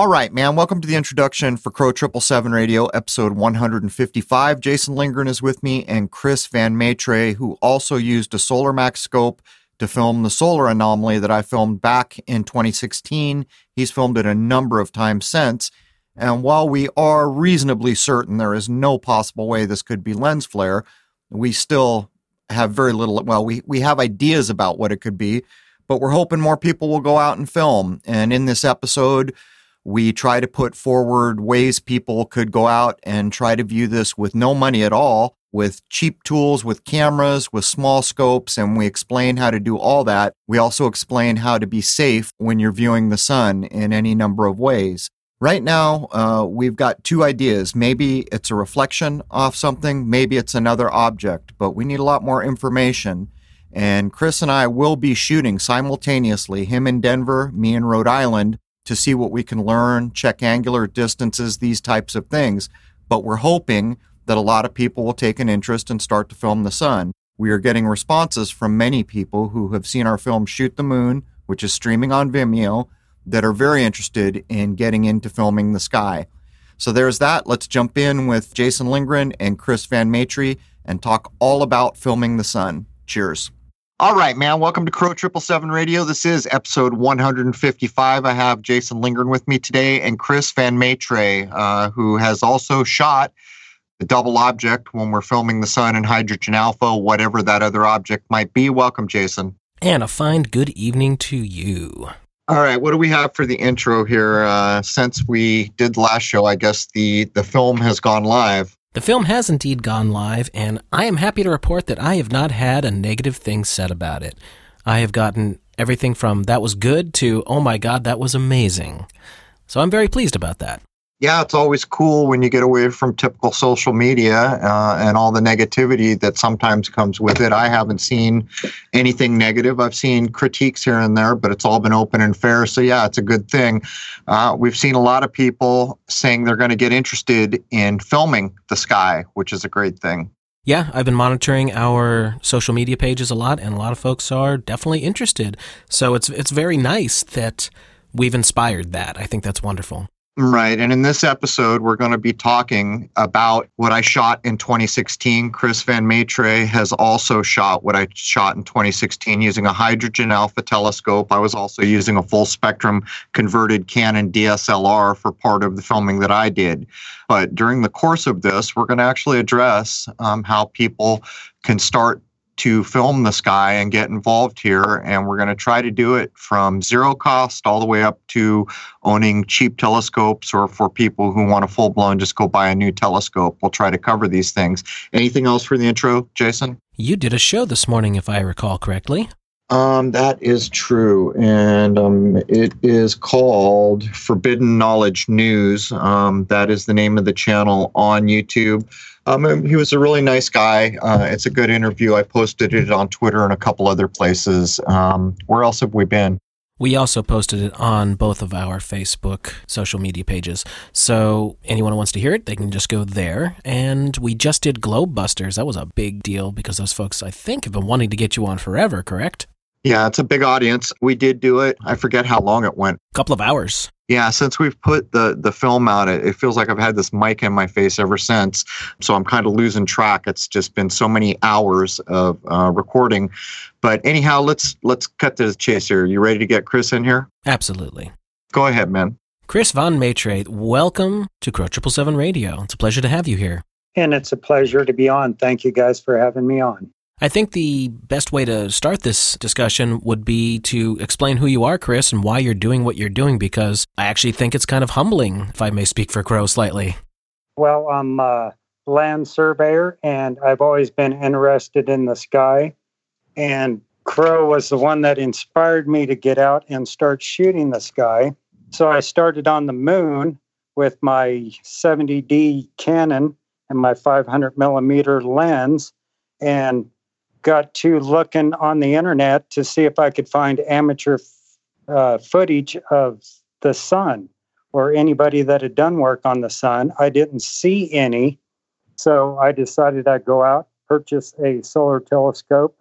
All right, man. Welcome to the introduction for Crow Triple Seven Radio, episode 155. Jason Lindgren is with me, and Chris Van Maitre, who also used a Solar Max scope to film the solar anomaly that I filmed back in 2016. He's filmed it a number of times since. And while we are reasonably certain there is no possible way this could be lens flare, we still have very little. Well, we, we have ideas about what it could be, but we're hoping more people will go out and film. And in this episode, we try to put forward ways people could go out and try to view this with no money at all, with cheap tools, with cameras, with small scopes, and we explain how to do all that. We also explain how to be safe when you're viewing the sun in any number of ways. Right now, uh, we've got two ideas. Maybe it's a reflection off something, maybe it's another object, but we need a lot more information. And Chris and I will be shooting simultaneously, him in Denver, me in Rhode Island, to see what we can learn, check angular distances, these types of things. But we're hoping that a lot of people will take an interest and start to film the sun. We are getting responses from many people who have seen our film Shoot the Moon, which is streaming on Vimeo, that are very interested in getting into filming the sky. So there's that. Let's jump in with Jason Lindgren and Chris Van Maitre and talk all about filming the sun. Cheers. All right, man. Welcome to Crow Triple Seven Radio. This is episode 155. I have Jason Lindgren with me today and Chris Van Maitre, uh, who has also shot the double object when we're filming the sun and hydrogen alpha, whatever that other object might be. Welcome, Jason. And a fine good evening to you. All right, what do we have for the intro here? Uh, since we did the last show, I guess the the film has gone live. The film has indeed gone live, and I am happy to report that I have not had a negative thing said about it. I have gotten everything from that was good to oh my god, that was amazing. So I'm very pleased about that yeah, it's always cool when you get away from typical social media uh, and all the negativity that sometimes comes with it. I haven't seen anything negative. I've seen critiques here and there, but it's all been open and fair. So, yeah, it's a good thing. Uh, we've seen a lot of people saying they're going to get interested in filming the sky, which is a great thing. Yeah, I've been monitoring our social media pages a lot, and a lot of folks are definitely interested. So it's it's very nice that we've inspired that. I think that's wonderful. Right. And in this episode, we're going to be talking about what I shot in 2016. Chris Van Maitre has also shot what I shot in 2016 using a hydrogen alpha telescope. I was also using a full spectrum converted Canon DSLR for part of the filming that I did. But during the course of this, we're going to actually address um, how people can start to film the sky and get involved here. And we're going to try to do it from zero cost all the way up to owning cheap telescopes or for people who want a full blown just go buy a new telescope. We'll try to cover these things. Anything else for the intro, Jason? You did a show this morning, if I recall correctly. Um, that is true, and um, it is called Forbidden Knowledge News. Um, that is the name of the channel on YouTube. Um, he was a really nice guy. Uh, it's a good interview. I posted it on Twitter and a couple other places. Um, where else have we been? We also posted it on both of our Facebook social media pages. So anyone who wants to hear it, they can just go there. And we just did Globebusters. That was a big deal because those folks, I think, have been wanting to get you on forever, correct? Yeah, it's a big audience. We did do it. I forget how long it went. A couple of hours. Yeah, since we've put the the film out, it, it feels like I've had this mic in my face ever since. So I'm kind of losing track. It's just been so many hours of uh, recording. But anyhow, let's let's cut to the chase here. You ready to get Chris in here? Absolutely. Go ahead, man. Chris Von Maitre, welcome to Crow Triple Seven Radio. It's a pleasure to have you here. And it's a pleasure to be on. Thank you guys for having me on. I think the best way to start this discussion would be to explain who you are, Chris, and why you're doing what you're doing, because I actually think it's kind of humbling, if I may speak for Crow slightly. Well, I'm a land surveyor, and I've always been interested in the sky. And Crow was the one that inspired me to get out and start shooting the sky. So I started on the moon with my 70D Canon and my 500 millimeter lens. And got to looking on the internet to see if I could find amateur uh, footage of the sun or anybody that had done work on the sun. I didn't see any. So I decided I'd go out, purchase a solar telescope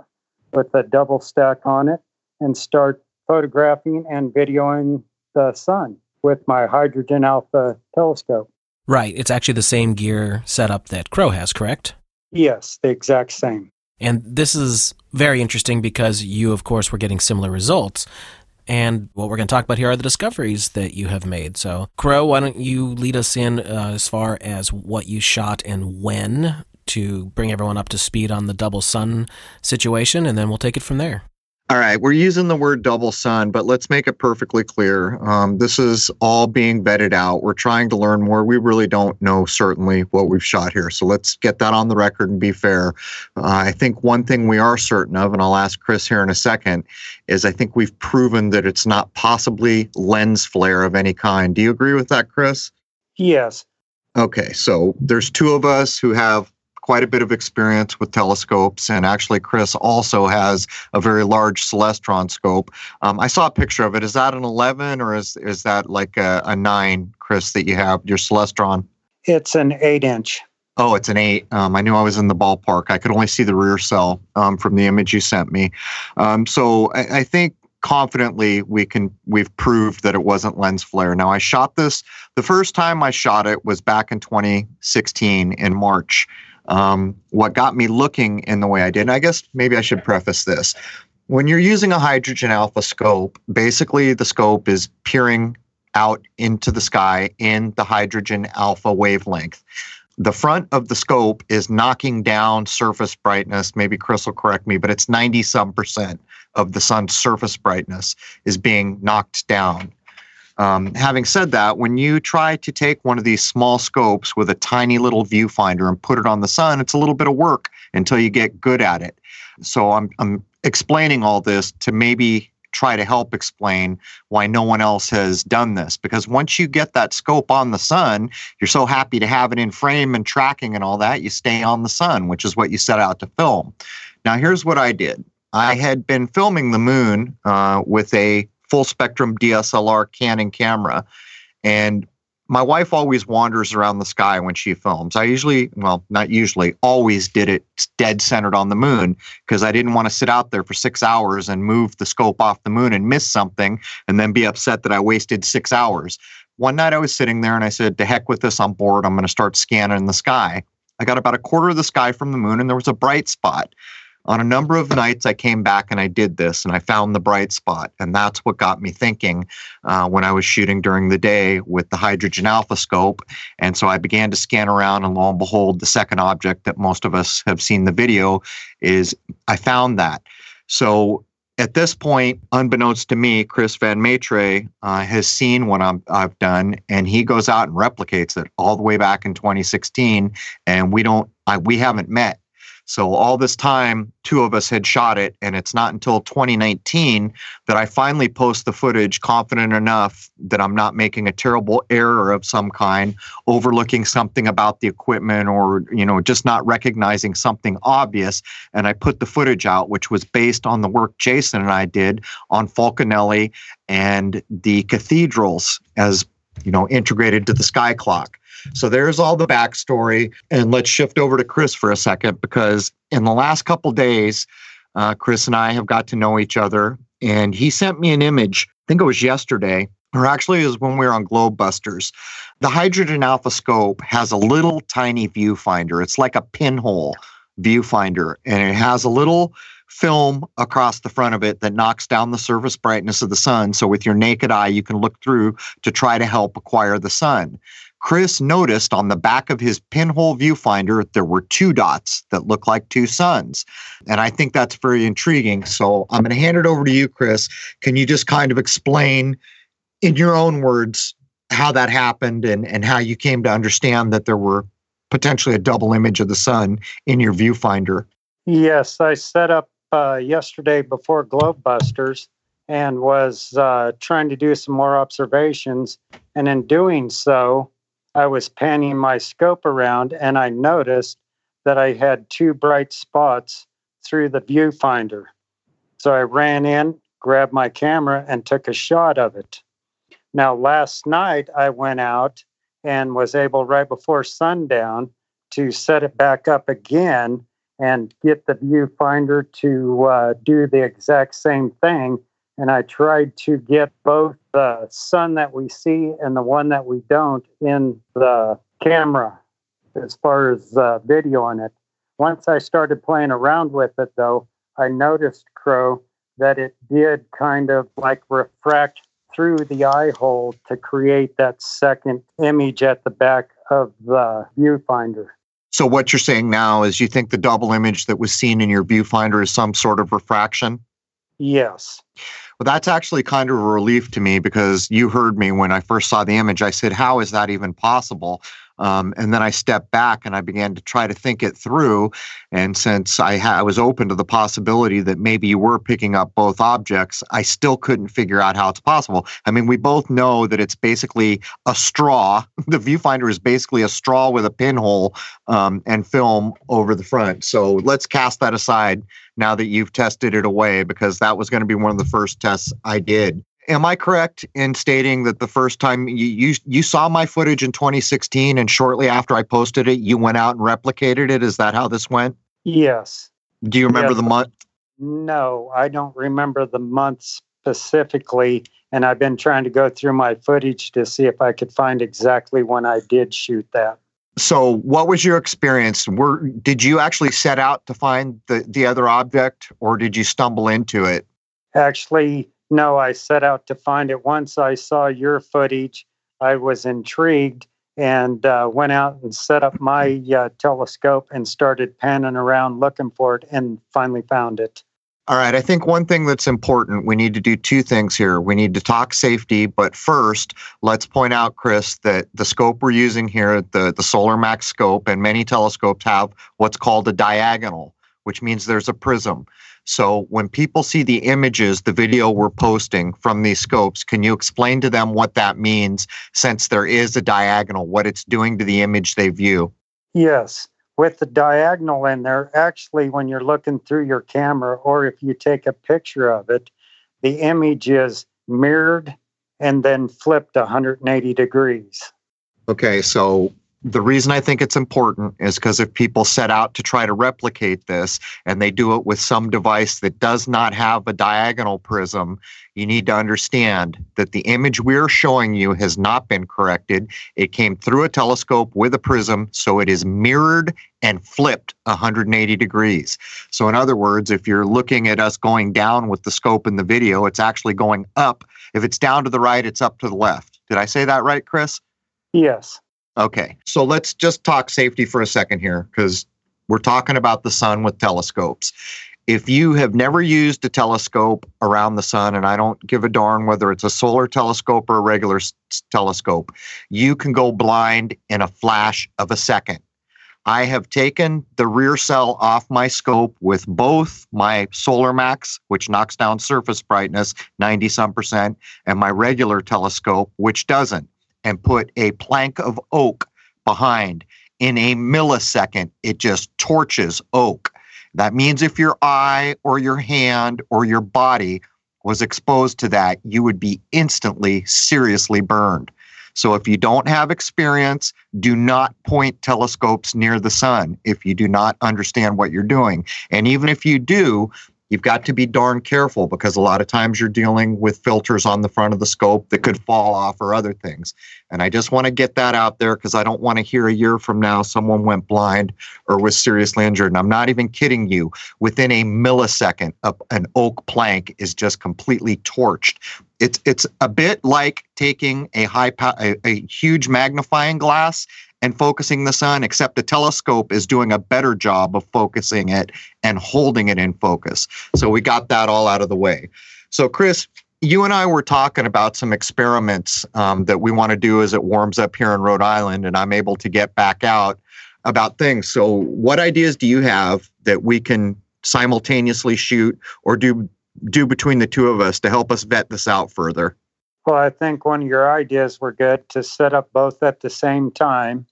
with a double stack on it, and start photographing and videoing the sun. with my hydrogen alpha telescope. Right. It's actually the same gear setup that Crow has, correct? Yes, the exact same. And this is very interesting because you, of course, were getting similar results. And what we're going to talk about here are the discoveries that you have made. So, Crow, why don't you lead us in uh, as far as what you shot and when to bring everyone up to speed on the double sun situation, and then we'll take it from there. All right, we're using the word double sun, but let's make it perfectly clear. Um, this is all being vetted out. We're trying to learn more. We really don't know certainly what we've shot here. So let's get that on the record and be fair. Uh, I think one thing we are certain of, and I'll ask Chris here in a second, is I think we've proven that it's not possibly lens flare of any kind. Do you agree with that, Chris? Yes. Okay, so there's two of us who have quite a bit of experience with telescopes, and actually, Chris also has a very large Celestron scope. Um, I saw a picture of it. Is that an 11 or is is that like a, a nine, Chris, that you have your Celestron? It's an eight inch. Oh, it's an eight. Um, I knew I was in the ballpark. I could only see the rear cell um, from the image you sent me. Um, so I, I think confidently we can we've proved that it wasn't lens flare. Now I shot this the first time I shot it was back in 2016 in March um, what got me looking in the way I did. And I guess maybe I should preface this. When you're using a hydrogen alpha scope, basically the scope is peering out into the sky in the hydrogen alpha wavelength. The front of the scope is knocking down surface brightness. Maybe Chris will correct me, but it's 90 some percent of the sun's surface brightness is being knocked down. Um, having said that, when you try to take one of these small scopes with a tiny little viewfinder and put it on the sun, it's a little bit of work until you get good at it. So I'm, I'm explaining all this to maybe try to help explain why no one else has done this. Because once you get that scope on the sun, you're so happy to have it in frame and tracking and all that, you stay on the sun, which is what you set out to film. Now, here's what I did I had been filming the moon uh, with a full spectrum DSLR Canon camera. And my wife always wanders around the sky when she films. I usually, well, not usually, always did it dead centered on the moon because I didn't want to sit out there for six hours and move the scope off the moon and miss something and then be upset that I wasted six hours. One night I was sitting there and I said, to heck with this, I'm bored. I'm going to start scanning the sky. I got about a quarter of the sky from the moon and there was a bright spot on a number of nights i came back and i did this and i found the bright spot and that's what got me thinking uh, when i was shooting during the day with the hydrogen alpha scope and so i began to scan around and lo and behold the second object that most of us have seen the video is i found that so at this point, unbeknownst to me, Chris Van Maitre uh, has seen what i have done, and he goes out and replicates it all the way back in 2016. And we don't, I, we haven't met so all this time, two of us had shot it, and it's not until 2019 that I finally post the footage, confident enough that I'm not making a terrible error of some kind, overlooking something about the equipment, or you know, just not recognizing something obvious. And I put the footage out, which was based on the work Jason and I did on Fulcanelli and the cathedrals as you know integrated to the sky clock. So there's all the backstory. And let's shift over to Chris for a second because in the last couple days, uh, Chris and I have got to know each other. And he sent me an image, I think it was yesterday, or actually it was when we were on Globebusters. The Hydrogen Alpha Scope has a little tiny viewfinder. It's like a pinhole viewfinder, and it has a little film across the front of it that knocks down the surface brightness of the sun. So with your naked eye, you can look through to try to help acquire the sun. Chris noticed on the back of his pinhole viewfinder there were two dots that look like two suns. And I think that's very intriguing. So I'm going to hand it over to you, Chris. Can you just kind of explain in your own words how that happened and, and how you came to understand that there were potentially a double image of the sun in your viewfinder? Yes, I set up uh, yesterday before Globebusters and was uh, trying to do some more observations. And in doing so, I was panning my scope around and I noticed that I had two bright spots through the viewfinder. So I ran in, grabbed my camera, and took a shot of it. Now, last night I went out and was able, right before sundown, to set it back up again and get the viewfinder to uh, do the exact same thing. and I tried to get both the sun that we see and the one that we don't in the camera as far as uh, video on it. Once I started playing around with it, though, I noticed, Crow, that it did kind of like refract through the eye hole to create that second image at the back of the viewfinder. So, what you're saying now is you think the double image that was seen in your viewfinder is some sort of refraction? Yes. Well, that's actually kind of a relief to me because you heard me when I first saw the image. I said, How is that even possible? Um, and then I stepped back and I began to try to think it through. And since I, ha- I was open to the possibility that maybe you were picking up both objects, I still couldn't figure out how it's possible. I mean, we both know that it's basically a straw. The viewfinder is basically a straw with a pinhole um, and film over the front. So let's cast that aside now that you've tested it away because that was going to be one of the first tests I did am I correct in stating that the first time you, you you saw my footage in 2016 and shortly after I posted it, you went out and replicated it? Is that how this went? Yes. Do you remember yes. the month? No, I don't remember the month specifically. And I've been trying to go through my footage to see if I could find exactly when I did shoot that. So, what was your experience? Were did you actually set out to find the the other object, or did you stumble into it? Actually, no, I set out to find it. Once I saw your footage, I was intrigued and uh, went out and set up my uh, telescope and started panning around looking for it and finally found it. All right. I think one thing that's important, we need to do two things here. We need to talk safety, but first, let's point out, Chris, that the scope we're using here, the, the Solar Max scope, and many telescopes have what's called a diagonal, which means there's a prism. So when people see the images, the video we're posting from these scopes, can you explain to them what that means since there is a diagonal, what it's doing to the image they view? Yes. With the diagonal in there, actually, when you're looking through your camera or if you take a picture of it, the image is mirrored and then flipped 180 degrees. Okay, so the reason I think it's important is because if people set out to try to replicate this and they do it with some device that does not have a diagonal prism, you need to understand that the image we're showing you has not been corrected. It came through a telescope with a prism, so it is mirrored and flipped 180 degrees. So, in other words, if you're looking at us going down with the scope in the video, it's actually going up. If it's down to the right, it's up to the left. Did I say that right, Chris? Yes. Okay, so let's just talk safety for a second here because we're talking about the sun with telescopes. If you have never used a telescope around the sun, and I don't give a darn whether it's a solar telescope or a regular s- telescope, you can go blind in a flash of a second. I have taken the rear cell off my scope with both my Solar Max, which knocks down surface brightness 90 some percent, and my regular telescope, which doesn't and put a plank of oak behind. In a millisecond, it just torches oak. That means if your eye or your hand or your body was exposed to that, you would be instantly seriously burned. So if you don't have experience, do not point telescopes near the sun if you do not understand what you're doing. And even if you do, you've got to be darn careful because a lot of times you're dealing with filters on the front of the scope that could fall off or other things. And I just want to get that out there because I don't want to hear a year from now someone went blind or was seriously injured. And I'm not even kidding you. Within a millisecond, an oak plank is just completely torched. It's it's a bit like taking a high a, a huge magnifying glass and focusing the sun, except the telescope is doing a better job of focusing it and holding it in focus. So we got that all out of the way. So, Chris, you and I were talking about some experiments um, that we want to do as it warms up here in Rhode Island, and I'm able to get back out about things. So, what ideas do you have that we can simultaneously shoot or do do between the two of us to help us vet this out further? Well, I think one of your ideas were good to set up both at the same time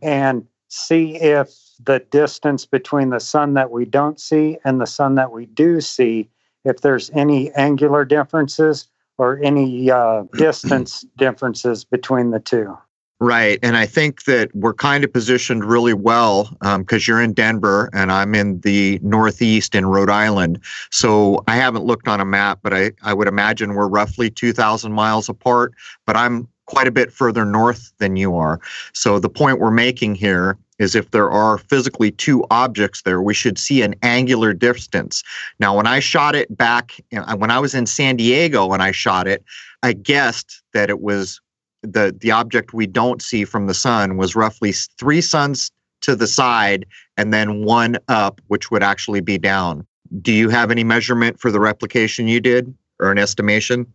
and see if the distance between the sun that we don't see and the sun that we do see, if there's any angular differences or any uh, distance differences between the two. Right. And I think that we're kind of positioned really well because um, you're in Denver and I'm in the Northeast in Rhode Island. So I haven't looked on a map, but I, I would imagine we're roughly 2,000 miles apart. But I'm quite a bit further north than you are. So the point we're making here is if there are physically two objects there, we should see an angular distance. Now, when I shot it back, when I was in San Diego when I shot it, I guessed that it was the the object we don't see from the sun was roughly three suns to the side and then one up, which would actually be down. Do you have any measurement for the replication you did or an estimation?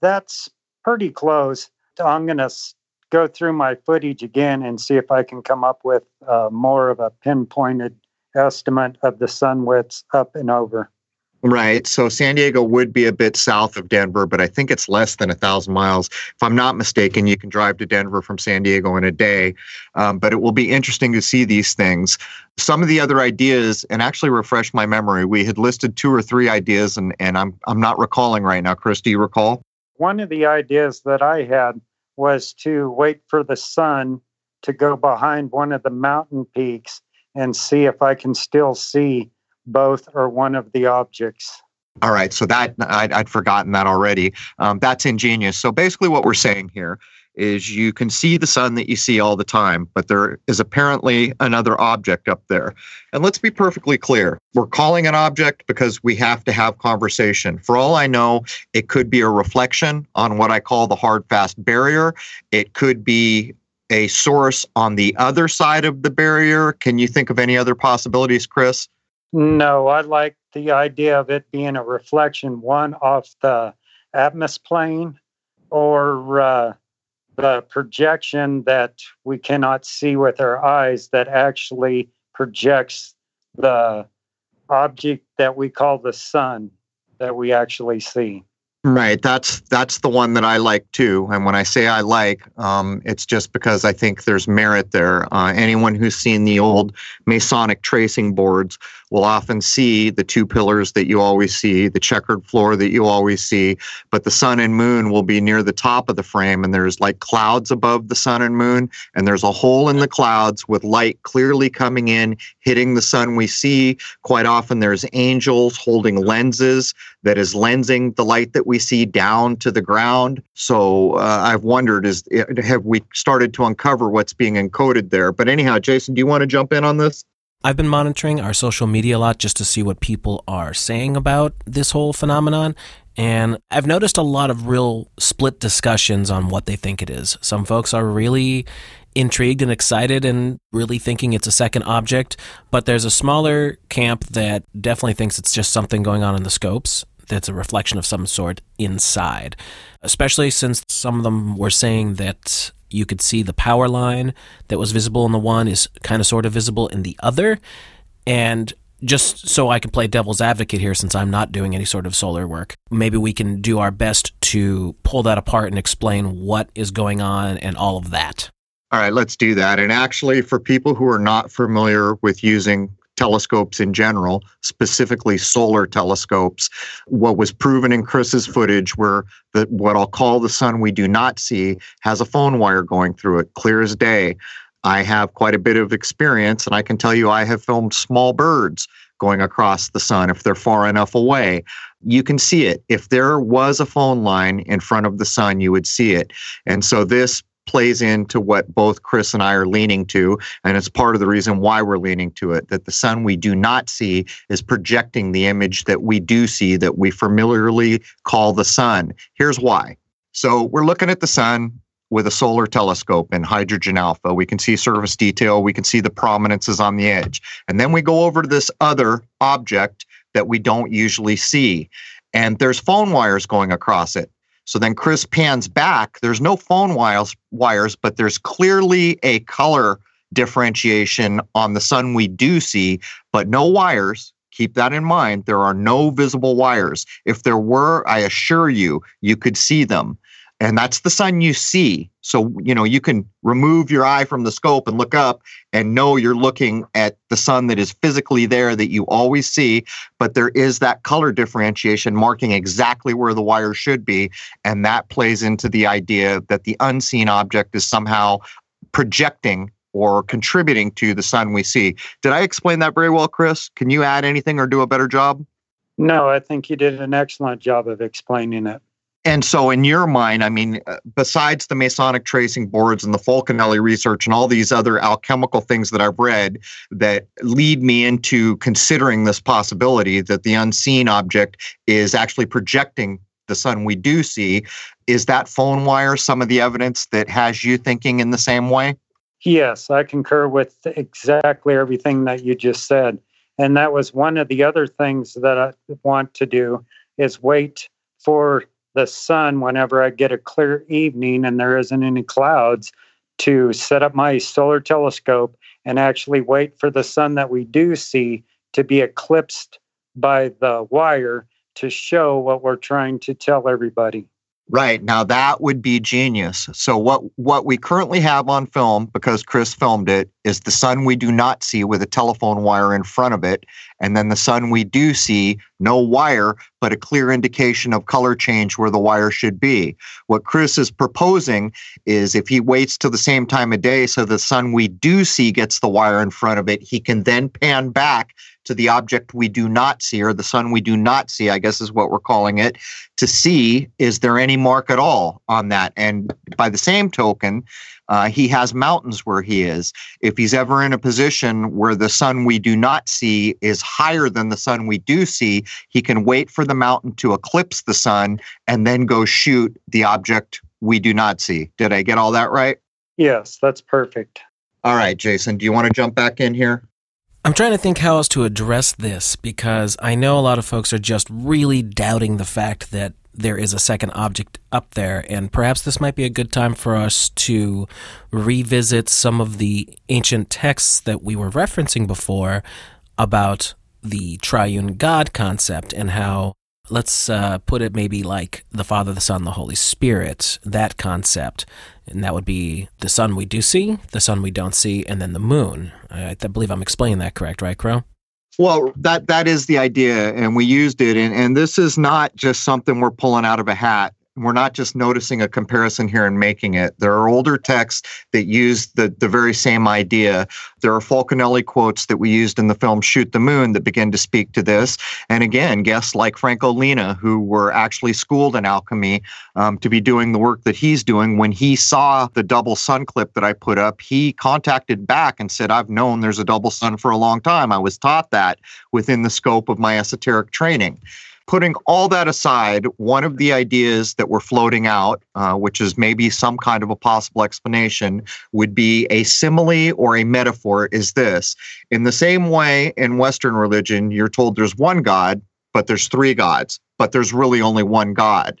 That's pretty close. I'm going to go through my footage again and see if I can come up with uh, more of a pinpointed estimate of the sun widths up and over. Right. So San Diego would be a bit south of Denver, but I think it's less than a thousand miles. If I'm not mistaken, you can drive to Denver from San Diego in a day. Um, but it will be interesting to see these things. Some of the other ideas, and actually refresh my memory, we had listed two or three ideas, and, and I'm I'm not recalling right now. Chris, do you recall? One of the ideas that I had was to wait for the sun to go behind one of the mountain peaks and see if I can still see both or one of the objects. All right, so that I'd, I'd forgotten that already. Um, that's ingenious. So basically, what we're saying here is you can see the sun that you see all the time, but there is apparently another object up there. And let's be perfectly clear we're calling an object because we have to have conversation. For all I know, it could be a reflection on what I call the hard fast barrier, it could be a source on the other side of the barrier. Can you think of any other possibilities, Chris? No, I like the idea of it being a reflection, one off the atmos plane or uh, the projection that we cannot see with our eyes that actually projects the object that we call the sun that we actually see. Right. That's that's the one that I like too. And when I say I like, um, it's just because I think there's merit there. Uh, anyone who's seen the old Masonic tracing boards will often see the two pillars that you always see, the checkered floor that you always see, but the sun and moon will be near the top of the frame, and there's like clouds above the sun and moon, and there's a hole in the clouds with light clearly coming in, hitting the sun we see. Quite often, there's angels holding lenses that is lensing the light that we see down to the ground. So uh, I've wondered, is have we started to uncover what's being encoded there? But anyhow, Jason, do you want to jump in on this? I've been monitoring our social media a lot just to see what people are saying about this whole phenomenon. And I've noticed a lot of real split discussions on what they think it is. Some folks are really intrigued and excited and really thinking it's a second object, but there's a smaller camp that definitely thinks it's just something going on in the scopes that's a reflection of some sort inside. Especially since some of them were saying that you could see the power line that was visible in the one is kind of sort of visible in the other. And just so I can play devil's advocate here, since I'm not doing any sort of solar work, maybe we can do our best to pull that apart and explain what is going on and all of that. All right, let's do that. And actually, for people who are not familiar with using telescopes in general, specifically solar telescopes. What was proven in Chris's footage, where the, what I'll call the sun we do not see has a phone wire going through it, clear as day. I have quite a bit of experience, and I can tell you I have filmed small birds going across the sun if they're far enough away. You can see it. If there was a phone line in front of the sun, you would see it. And so this plays into what both Chris and I are leaning to. And it's part of the reason why we're leaning to it that the sun we do not see is projecting the image that we do see that we familiarly call the sun. Here's why. So we're looking at the sun with a solar telescope in hydrogen alpha. We can see surface detail, we can see the prominences on the edge. And then we go over to this other object that we don't usually see. And there's phone wires going across it. So then Chris pans back. There's no phone wires, wires, but there's clearly a color differentiation on the sun we do see, but no wires. Keep that in mind. There are no visible wires. If there were, I assure you, you could see them and that's the sun you see so you know you can remove your eye from the scope and look up and know you're looking at the sun that is physically there that you always see but there is that color differentiation marking exactly where the wire should be and that plays into the idea that the unseen object is somehow projecting or contributing to the sun we see. Did I explain that very well, Chris? Can you add anything or do a better job? No, I think you did an excellent job of explaining it. And so, in your mind, I mean, uh, besides the Masonic tracing boards and the Fulcanelli research and all these other alchemical things that I've read that lead me into considering this possibility that the unseen object is actually projecting the sun we do see, is that phone wire some of the evidence that has you thinking in the same way? Yes, I concur with exactly everything that you just said. And that was one of the other things that I want to do is wait for the sun whenever I get a clear evening and there isn't any clouds to set up my solar telescope and actually wait for the sun that we do see to be eclipsed by the wire to show what we're trying to tell everybody. Right. Now that would be genius. So what what we currently have on film because Chris filmed it is the sun we do not see with a telephone wire in front of it and then the sun we do see no wire but a clear indication of color change where the wire should be. What Chris is proposing is if he waits till the same time of day so the sun we do see gets the wire in front of it, he can then pan back to the object we do not see, or the sun we do not see, I guess is what we're calling it, to see is there any mark at all on that. And by the same token, uh, he has mountains where he is. If he's ever in a position where the sun we do not see is higher than the sun we do see, he can wait for the mountain to eclipse the sun and then go shoot the object we do not see. Did I get all that right? Yes, that's perfect. All right, Jason, do you want to jump back in here? I'm trying to think how else to address this because I know a lot of folks are just really doubting the fact that there is a second object up there, and perhaps this might be a good time for us to revisit some of the ancient texts that we were referencing before about the triune God concept and how let's uh, put it maybe like the Father, the Son, the Holy Spirit, that concept. And that would be the sun we do see, the sun we don't see, and then the moon. I, I believe I'm explaining that correct, right, Crow? Well, that that is the idea, and we used it. And, and this is not just something we're pulling out of a hat we're not just noticing a comparison here and making it. There are older texts that use the, the very same idea. There are Fulcanelli quotes that we used in the film Shoot the Moon that begin to speak to this. And again, guests like Franco Lina, who were actually schooled in alchemy um, to be doing the work that he's doing, when he saw the double sun clip that I put up, he contacted back and said, I've known there's a double sun for a long time. I was taught that within the scope of my esoteric training putting all that aside, one of the ideas that we're floating out, uh, which is maybe some kind of a possible explanation, would be a simile or a metaphor is this. In the same way in Western religion, you're told there's one God, but there's three gods, but there's really only one God.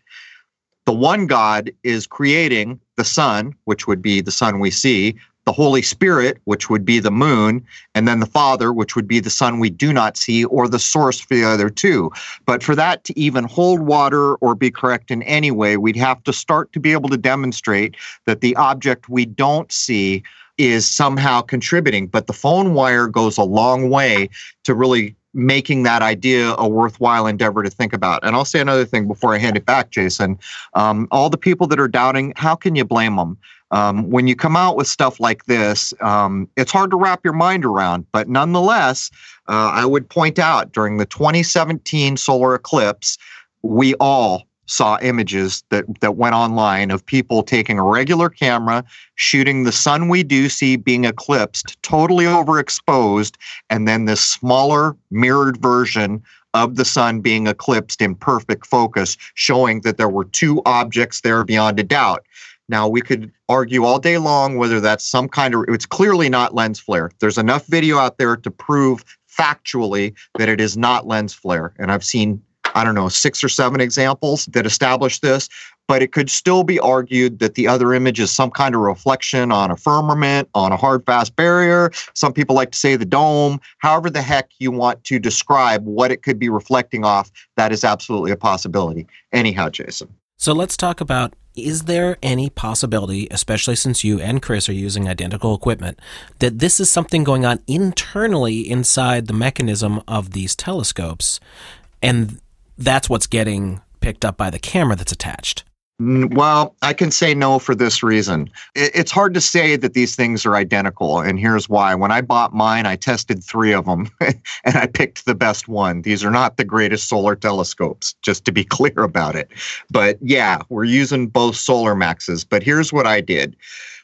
The one God is creating the sun, which would be the sun we see, the Holy Spirit, which would be the moon, and then the Father, which would be the sun we do not see, or the source for the other two. But for that to even hold water or be correct in any way, we'd have to start to be able to demonstrate that the object we don't see is somehow contributing. But the phone wire goes a long way to really making that idea a worthwhile endeavor to think about. And I'll say another thing before I hand it back, Jason. Um, all the people that are doubting, how can you blame them? Um, when you come out with stuff like this, um, it's hard to wrap your mind around. But nonetheless, uh, I would point out during the 2017 solar eclipse, we all saw images that, that went online of people taking a regular camera, shooting the sun we do see being eclipsed, totally overexposed, and then this smaller mirrored version of the sun being eclipsed in perfect focus, showing that there were two objects there beyond a doubt. Now, we could argue all day long whether that's some kind of, it's clearly not lens flare. There's enough video out there to prove factually that it is not lens flare. And I've seen, I don't know, six or seven examples that establish this, but it could still be argued that the other image is some kind of reflection on a firmament, on a hard, fast barrier. Some people like to say the dome. However, the heck you want to describe what it could be reflecting off, that is absolutely a possibility. Anyhow, Jason. So let's talk about is there any possibility, especially since you and Chris are using identical equipment, that this is something going on internally inside the mechanism of these telescopes? And that's what's getting picked up by the camera that's attached. Mm, well, I can say no for this reason. It's hard to say that these things are identical, and here's why. When I bought mine, I tested three of them, and I picked the best one. These are not the greatest solar telescopes, just to be clear about it. But yeah, we're using both Solar Maxes. But here's what I did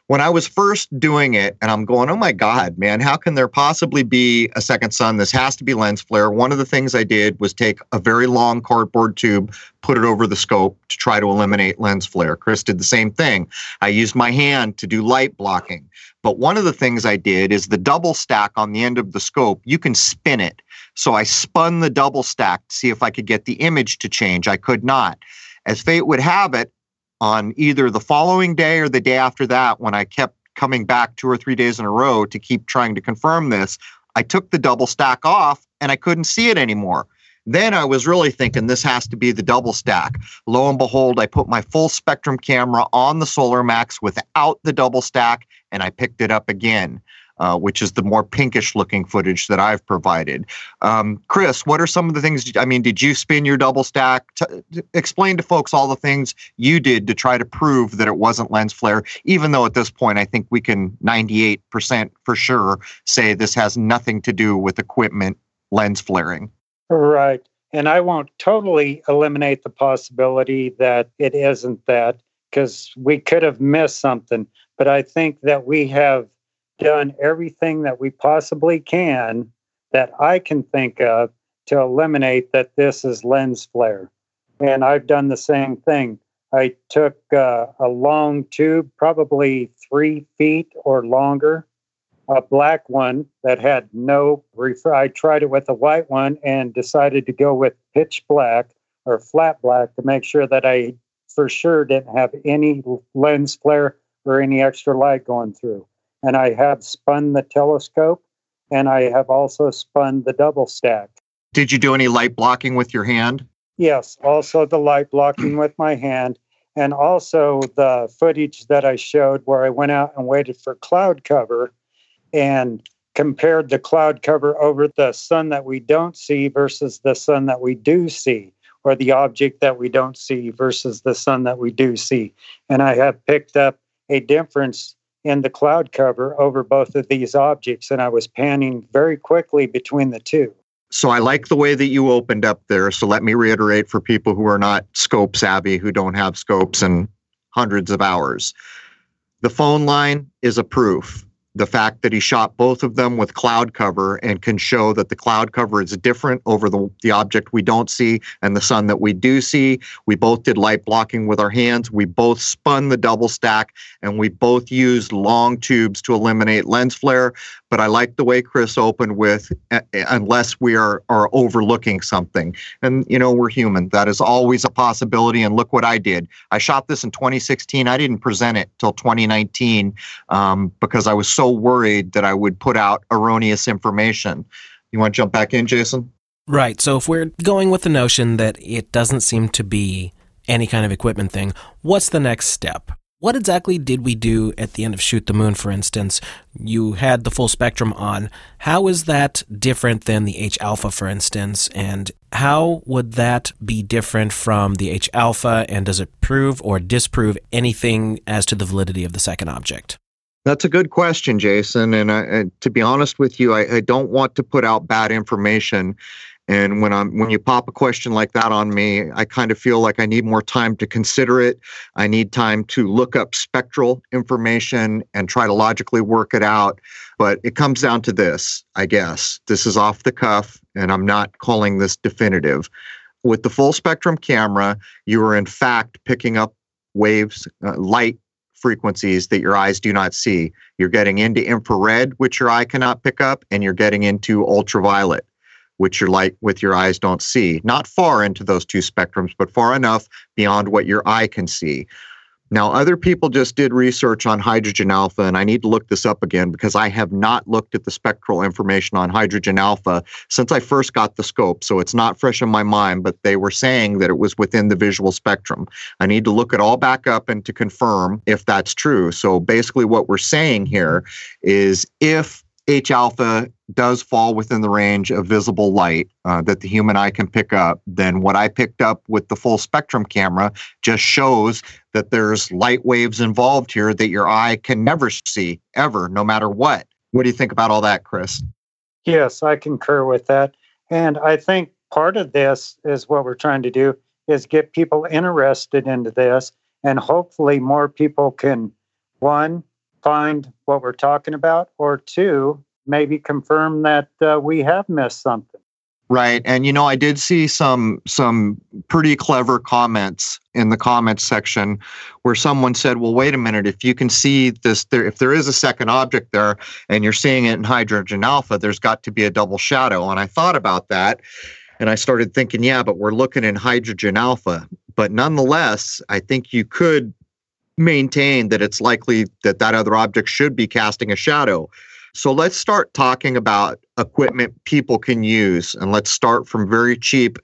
when I was first doing it, and I'm going, oh my God, man, how can there possibly be a second sun? This has to be lens flare. One of the things I did was take a very long cardboard tube, put it over the scope to try to eliminate lens flare. Chris did the same thing. I used my hand to do light blocking. But one of the things I did is the double stack on the end of the scope, you can spin it. So I spun the double stack to see if I could get the image to change. I could not. As fate would have it, on either the following day or the day after that, when I kept coming back two or three days in a row to keep trying to confirm this, I took the double stack off and I couldn't see it anymore. Then I was really thinking this has to be the double stack. Lo and behold, I put my full spectrum camera on the Solar Max without the double stack and I picked it up again uh, which is the more pinkish looking footage that I've provided. Um, Chris, what are some of the things? I mean, did you spin your double stack? Explain to folks all the things you did to try to prove that it wasn't lens flare, even though at this point I think we can 98% for sure say this has nothing to do with equipment lens flaring. Right. And I won't totally eliminate the possibility that it isn't that because we could have missed something. But I think that we have done everything that we possibly can that I can think of to eliminate that this is lens flare. And I've done the same thing. I took uh, a long tube, probably three feet or longer, a black one that had no refer. I tried it with a white one and decided to go with pitch black or flat black to make sure that I for sure didn't have any lens flare or any extra light going through and I have spun the telescope and I have also spun the double stack. Did you do any light blocking with your hand? Yes, also the light blocking with my hand, and also the footage that I showed where I went out and waited for cloud cover and compared the cloud cover over the sun that we don't see versus the sun that we do see, or the object that we don't see versus the sun that we do see. And I have picked up a difference in the cloud cover over both of these objects, and I was panning very quickly between the two. So I like the way that you opened up there. So let me reiterate for people who are not scope savvy, who don't have scopes and hundreds of hours. The phone line is a proof the fact that he shot both of them with cloud cover and can show that the cloud cover is different over the, the object we don't see and the sun that we do see. We both did light blocking with our hands. We both spun the double stack and we both used long tubes to eliminate lens flare. But I like the way Chris opened with uh, unless we are, are overlooking something. And, you know, we're human. That is always a possibility. And look what I did. I shot this in 2016. I didn't present it till 2019 um, because I was so so worried that I would put out erroneous information. You want to jump back in, Jason? Right. So if we're going with the notion that it doesn't seem to be any kind of equipment thing, what's the next step? What exactly did we do at the end of Shoot the Moon, for instance? You had the full spectrum on. How is that different than the H alpha, for instance? And how would that be different from the H alpha? And does it prove or disprove anything as to the validity of the second object? That's a good question, Jason. And, I, to be honest with you, I, I, don't want to put out bad information. And when I'm when you pop a question like that on me, I kind of feel like I need more time to consider it. I need time to look up spectral information and try to logically work it out. But it comes down to this, I guess. This is off the cuff, and I'm not calling this definitive. With the full spectrum camera, you are in fact picking up waves, uh, light frequencies that your eyes do not see. You're getting into infrared, which your eye cannot pick up, and you're getting into ultraviolet, which your light with your eyes don't see. Not far into those two spectrums, but far enough beyond what your eye can see. Now, other people just did research on hydrogen alpha, and I need to look this up again because I have not looked at the spectral information on hydrogen alpha since I first got the scope. So it's not fresh in my mind, but they were saying that it was within the visual spectrum. I need to look it all back up and to confirm if that's true. So basically, what we're saying here is if H alpha does fall within the range of visible light uh, that the human eye can pick up, then what I picked up with the full spectrum camera just shows that there's light waves involved here that your eye can never see ever, no matter what. What do you think about all that, Chris? Yes, I concur with that. And I think part of this is what we're trying to do is get people interested into this and hopefully more people can one find what we're talking about, or two, maybe confirm that uh, we have missed something. Right, and you know, I did see some some pretty clever comments in the comments section where someone said, "Well, wait a minute. If you can see this, there, if there is a second object there, and you're seeing it in hydrogen alpha, there's got to be a double shadow." And I thought about that, and I started thinking, yeah, but we're looking in hydrogen alpha. But nonetheless, I think you could maintain that it's likely that that other object should be casting a shadow. So let's start talking about equipment people can use. And let's start from very cheap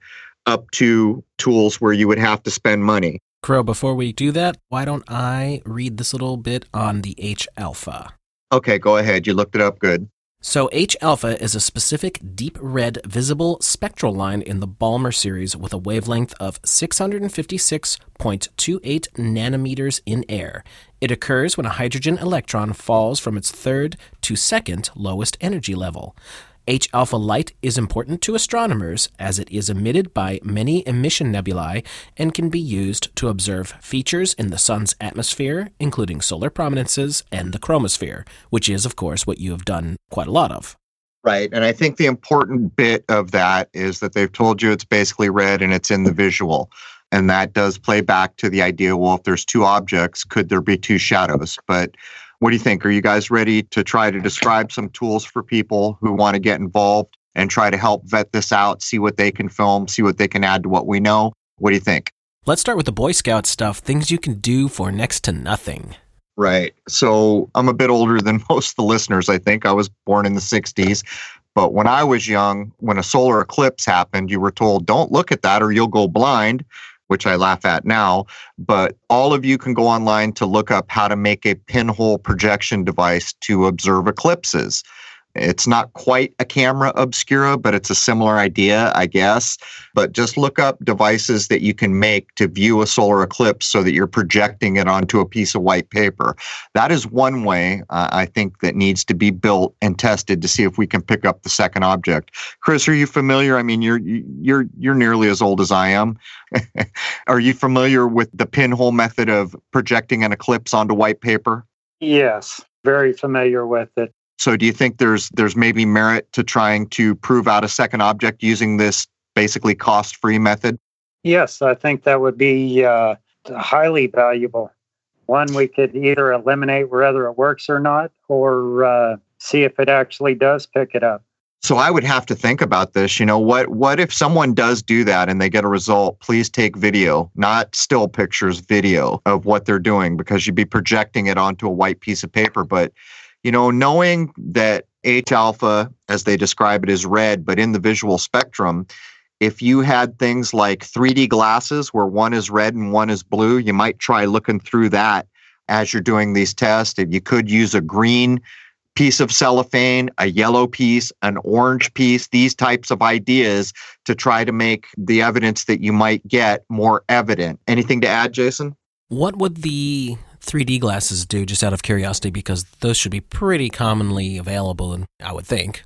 up to tools where you would have to spend money. Crow, before we do that, why don't I read this little bit on the H alpha? Okay, go ahead. You looked it up good. So, H alpha is a specific deep red visible spectral line in the Balmer series with a wavelength of 656.28 nanometers in air. It occurs when a hydrogen electron falls from its third to second lowest energy level. H alpha light is important to astronomers as it is emitted by many emission nebulae and can be used to observe features in the Sun's atmosphere, including solar prominences and the chromosphere, which is, of course, what you have done quite a lot of. Right. And I think the important bit of that is that they've told you it's basically red and it's in the visual. And that does play back to the idea well, if there's two objects, could there be two shadows? But what do you think? Are you guys ready to try to describe some tools for people who want to get involved and try to help vet this out, see what they can film, see what they can add to what we know? What do you think? Let's start with the Boy Scout stuff, things you can do for next to nothing. Right. So I'm a bit older than most of the listeners, I think. I was born in the 60s. But when I was young, when a solar eclipse happened, you were told, don't look at that or you'll go blind which I laugh at now. But all of you can go online to look up how to make a pinhole projection device to observe eclipses. It's not quite a camera obscura, but it's a similar idea, I guess. But just look up devices that you can make to view a solar eclipse so that you're projecting it onto a piece of white paper. That is one way uh, I think that needs to be built and tested to see if we can pick up the second object. Chris, are you familiar? I mean, you're you're you're nearly as old as I am. are you familiar with the pinhole method of projecting an eclipse onto white paper? Yes, very familiar with it. So do you think there's there's maybe merit to trying to prove out a second object using this basically cost-free method? Yes, I think that would be uh, highly valuable. One, we could either eliminate whether it works or not, or uh, see if it actually does pick it up. So I would have to think about this. You know, what what if someone does do that and they get a result? Please take video, not still pictures, video of what they're doing because you'd be projecting it onto a white piece of paper. But you know, knowing that H alpha, as they describe it, is red, but in the visual spectrum, if you had things like 3D glasses where one is red and one is blue, you might try looking through that as you're doing these tests. If you could use a green piece of cellophane, a yellow piece, an orange piece, these types of ideas to try to make the evidence that you might get more evident. Anything to add, Jason? What would the 3D glasses do, just out of curiosity, because those should be pretty commonly available, and I would think.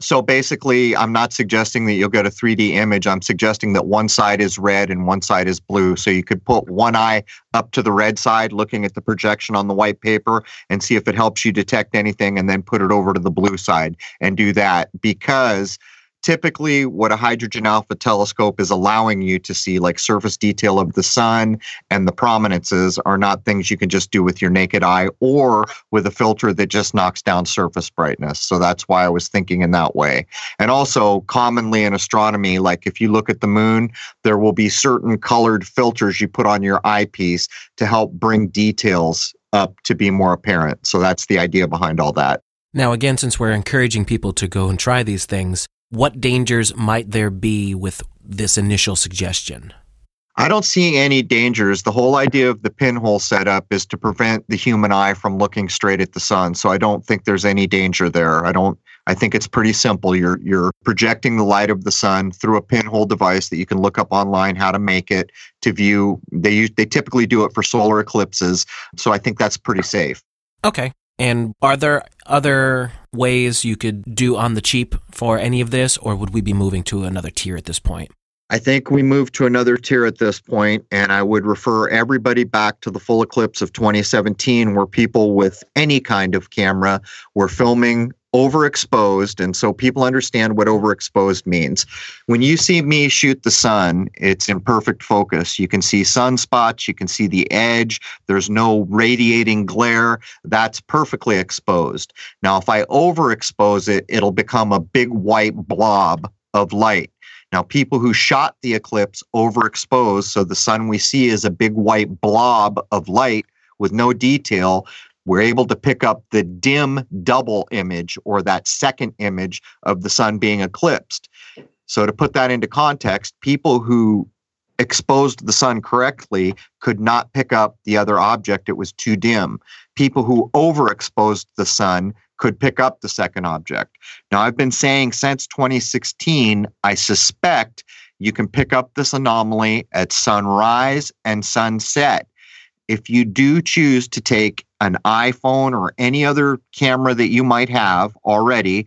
So basically, I'm not suggesting that you'll get a 3D image. I'm suggesting that one side is red and one side is blue. So you could put one eye up to the red side, looking at the projection on the white paper, and see if it helps you detect anything, and then put it over to the blue side and do that because typically what a hydrogen alpha telescope is allowing you to see like surface detail of the sun and the prominences are not things you can just do with your naked eye or with a filter that just knocks down surface brightness. So that's why i was thinking in that way. And also commonly in astronomy like if you look at the moon there will be certain colored filters you put on your eyepiece to help bring details up to be more apparent. So that's the idea behind all that. Now, again, since we're encouraging people to go and try these things, what dangers might there be with this initial suggestion? I don't see any dangers. The whole idea of the pinhole setup is to prevent the human eye from looking straight at the sun. So I don't think there's any danger there. I don't I think it's pretty simple. You're you're projecting the light of the sun through a pinhole device that you can look up online how to make it to view. They use, they typically do it for solar eclipses, so I think that's pretty safe. Okay. And are there other ways you could do on the cheap for any of this, or would we be moving to another tier at this point? I think we move to another tier at this point, and I would refer everybody back to the full eclipse of 2017, where people with any kind of camera were filming overexposed. And so people understand what overexposed means. When you see me shoot the sun, it's in perfect focus. You can see sunspots, you can see the edge, there's no radiating glare. That's perfectly exposed. Now, if I overexpose it, it'll become a big white blob of light. Now, people who shot the eclipse overexposed, so the sun we see is a big white blob of light with no detail, we're able to pick up the dim double image or that second image of the sun being eclipsed. So, to put that into context, people who exposed the sun correctly could not pick up the other object, it was too dim. People who overexposed the sun could pick up the second object. Now, I've been saying since 2016, I suspect you can pick up this anomaly at sunrise and sunset. If you do choose to take an iPhone or any other camera that you might have already,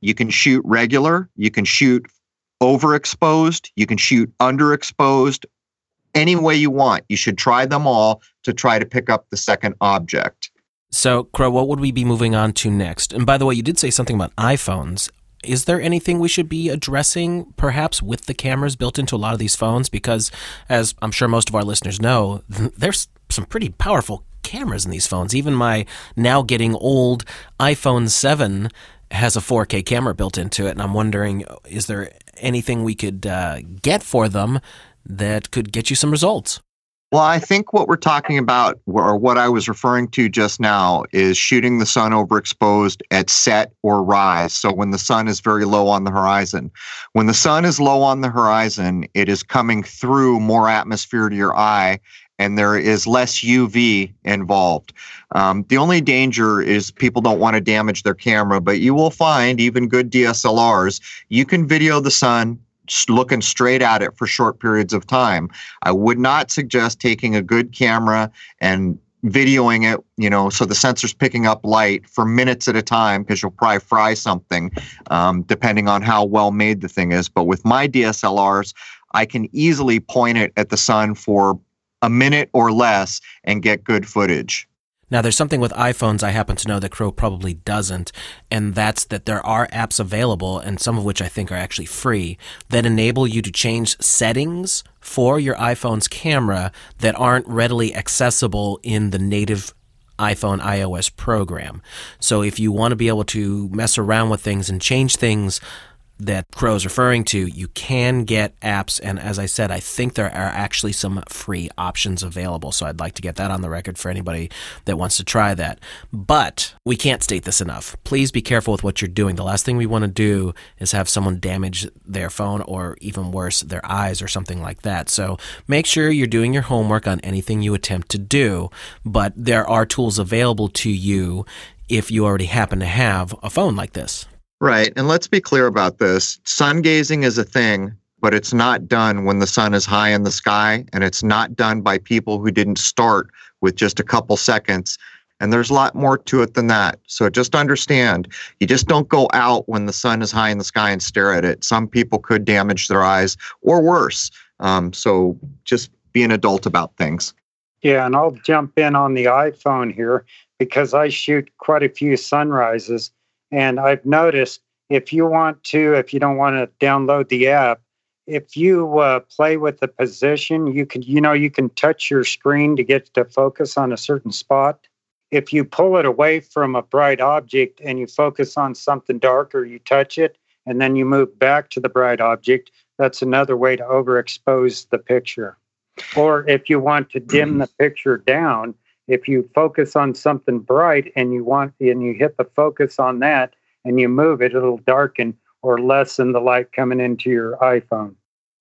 you can shoot regular, you can shoot overexposed, you can shoot underexposed, any way you want. You should try them all to try to pick up the second object. So, Crow, what would we be moving on to next? And by the way, you did say something about iPhones. Is there anything we should be addressing, perhaps, with the cameras built into a lot of these phones? Because, as I'm sure most of our listeners know, there's some pretty powerful cameras in these phones. Even my now getting old iPhone 7 has a 4K camera built into it, and I'm wondering is there anything we could uh, get for them that could get you some results? Well, I think what we're talking about, or what I was referring to just now, is shooting the sun overexposed at set or rise. So when the sun is very low on the horizon. When the sun is low on the horizon, it is coming through more atmosphere to your eye, and there is less UV involved. Um, the only danger is people don't want to damage their camera, but you will find even good DSLRs, you can video the sun looking straight at it for short periods of time. I would not suggest taking a good camera and videoing it, you know, so the sensor's picking up light for minutes at a time because you'll probably fry something, um, depending on how well made the thing is. But with my DSLRs, I can easily point it at the sun for a minute or less and get good footage. Now, there's something with iPhones I happen to know that Crow probably doesn't, and that's that there are apps available, and some of which I think are actually free, that enable you to change settings for your iPhone's camera that aren't readily accessible in the native iPhone iOS program. So if you want to be able to mess around with things and change things that Crow's referring to, you can get apps. And as I said, I think there are actually some free options available. So I'd like to get that on the record for anybody that wants to try that. But we can't state this enough. Please be careful with what you're doing. The last thing we want to do is have someone damage their phone or even worse, their eyes or something like that. So make sure you're doing your homework on anything you attempt to do. But there are tools available to you if you already happen to have a phone like this. Right. And let's be clear about this. Sun gazing is a thing, but it's not done when the sun is high in the sky. And it's not done by people who didn't start with just a couple seconds. And there's a lot more to it than that. So just understand, you just don't go out when the sun is high in the sky and stare at it. Some people could damage their eyes or worse. Um, so just be an adult about things. Yeah, and I'll jump in on the iPhone here because I shoot quite a few sunrises and I've noticed if you want to, if you don't want to download the app, if you uh, play with the position, you can, you know, you can touch your screen to get to focus on a certain spot. If you pull it away from a bright object and you focus on something darker, you touch it, and then you move back to the bright object. That's another way to overexpose the picture. Or if you want to dim the picture down, if you focus on something bright and you want and you hit the focus on that and you move it, it'll darken or lessen the light coming into your iPhone.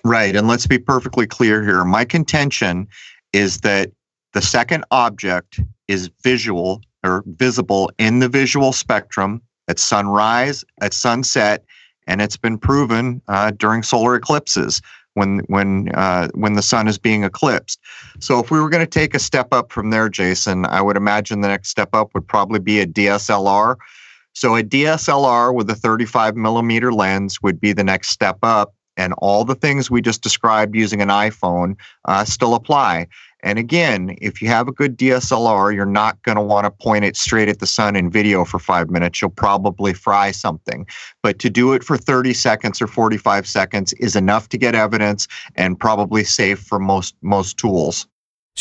Right. And let's be perfectly clear here. My contention is that the second object is visual or visible in the visual spectrum at sunrise, at sunset, and it's been proven uh, during solar eclipses when when uh, when the sun is being eclipsed. So if we were going to take a step up from there, Jason, I would imagine the next step up would probably be a DSLR. So a DSLR with a 35 millimeter lens would be the next step up, and all the things we just described using an iPhone uh, still apply. And again, if you have a good DSLR, you're not going to want to point it straight at the sun in video for five minutes. You'll probably fry something. But to do it for 30 seconds or 45 seconds is enough to get evidence and probably safe for most most tools.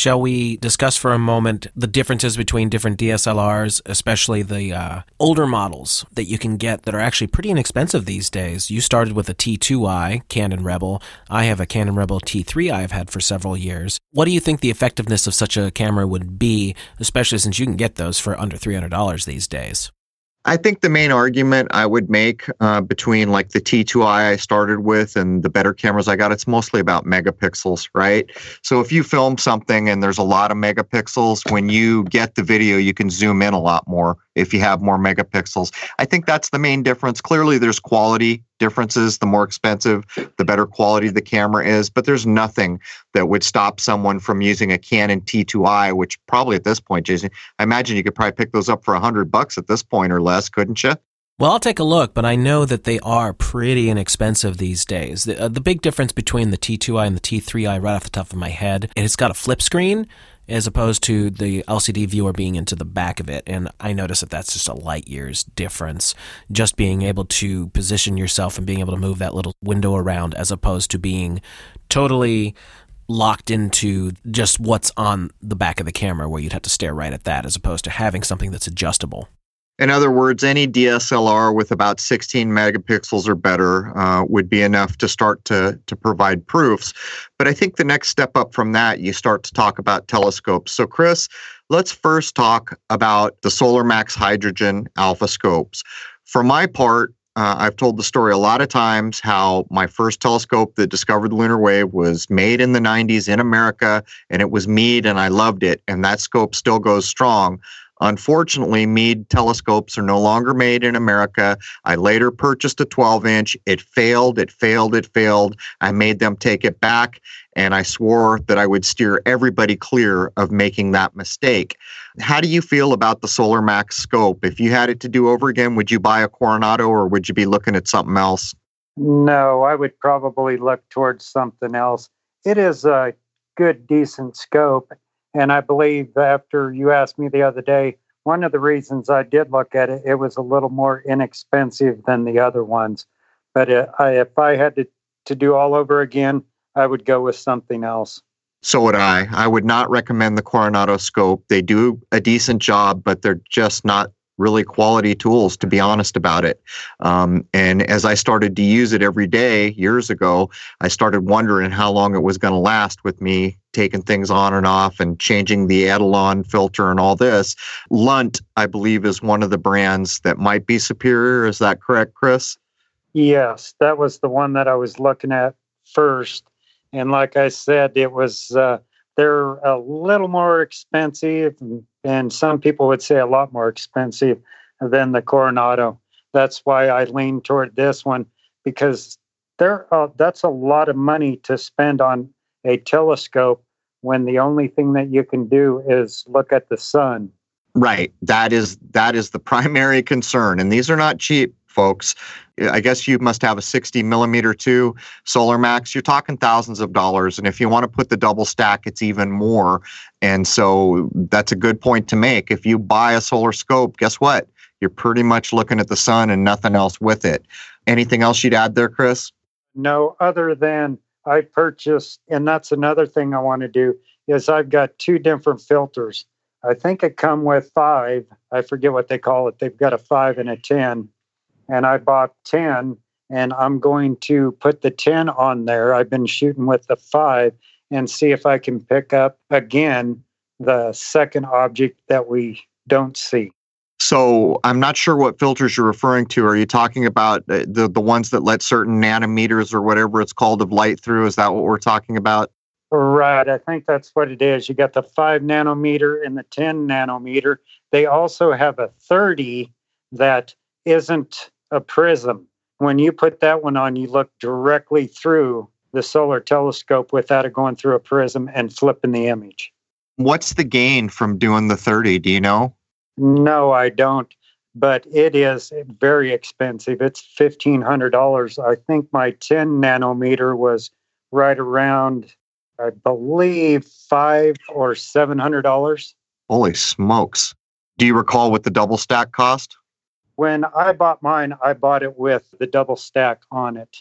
Shall we discuss for a moment the differences between different DSLRs, especially the uh, older models that you can get that are actually pretty inexpensive these days? You started with a T2i Canon Rebel. I have a Canon Rebel T3i I've had for several years. What do you think the effectiveness of such a camera would be, especially since you can get those for under $300 these days? I think the main argument I would make uh, between like the T2i I started with and the better cameras I got, it's mostly about megapixels, right? So if you film something and there's a lot of megapixels, when you get the video, you can zoom in a lot more if you have more megapixels. I think that's the main difference. Clearly, there's quality differences. The more expensive, the better quality the camera is. But there's nothing that would stop someone from using a Canon T2i, which probably at this point, Jason, I imagine you could probably pick those up for a hundred bucks at this point or less, couldn't you? Well, I'll take a look, but I know that they are pretty inexpensive these days. The, uh, the big difference between the T2i and the T3i, right off the top of my head, it's got a flip screen as opposed to the LCD viewer being into the back of it. And I notice that that's just a light years difference. Just being able to position yourself and being able to move that little window around as opposed to being totally locked into just what's on the back of the camera where you'd have to stare right at that as opposed to having something that's adjustable. In other words, any DSLR with about 16 megapixels or better uh, would be enough to start to, to provide proofs. But I think the next step up from that, you start to talk about telescopes. So, Chris, let's first talk about the Solar Max Hydrogen Alpha scopes. For my part, uh, I've told the story a lot of times how my first telescope that discovered the lunar wave was made in the 90s in America, and it was Meade, and I loved it. And that scope still goes strong. Unfortunately, Meade telescopes are no longer made in America. I later purchased a 12 inch. It failed, it failed, it failed. I made them take it back, and I swore that I would steer everybody clear of making that mistake. How do you feel about the Solar Max scope? If you had it to do over again, would you buy a Coronado or would you be looking at something else? No, I would probably look towards something else. It is a good, decent scope. And I believe after you asked me the other day, one of the reasons I did look at it, it was a little more inexpensive than the other ones. But I, if I had to, to do all over again, I would go with something else. So would I. I would not recommend the Coronado scope. They do a decent job, but they're just not really quality tools, to be honest about it. Um, and as I started to use it every day years ago, I started wondering how long it was going to last with me taking things on and off and changing the etalon filter and all this. Lunt, I believe, is one of the brands that might be superior. Is that correct, Chris? Yes, that was the one that I was looking at first. And like I said, it was. Uh, they're a little more expensive, and some people would say a lot more expensive than the Coronado. That's why I lean toward this one because there uh, that's a lot of money to spend on a telescope when the only thing that you can do is look at the sun. Right. That is that is the primary concern, and these are not cheap folks. I guess you must have a 60 millimeter too, Solar Max. You're talking thousands of dollars. And if you want to put the double stack, it's even more. And so that's a good point to make. If you buy a solar scope, guess what? You're pretty much looking at the sun and nothing else with it. Anything else you'd add there, Chris? No, other than I purchased, and that's another thing I want to do, is I've got two different filters. I think it come with five. I forget what they call it. They've got a five and a 10 and I bought 10 and I'm going to put the 10 on there. I've been shooting with the 5 and see if I can pick up again the second object that we don't see. So I'm not sure what filters you're referring to. Are you talking about uh, the the ones that let certain nanometers or whatever it's called of light through? Is that what we're talking about? Right. I think that's what it is. You got the five nanometer and the 10 nanometer. They also have a 30 that isn't a prism. When you put that one on, you look directly through the solar telescope without it going through a prism and flipping the image. What's the gain from doing the 30? Do you know? No, I don't. But it is very expensive. It's $1,500. I think my 10 nanometer was right around, I believe, five or $700. Holy smokes. Do you recall what the double stack cost? When I bought mine, I bought it with the double stack on it.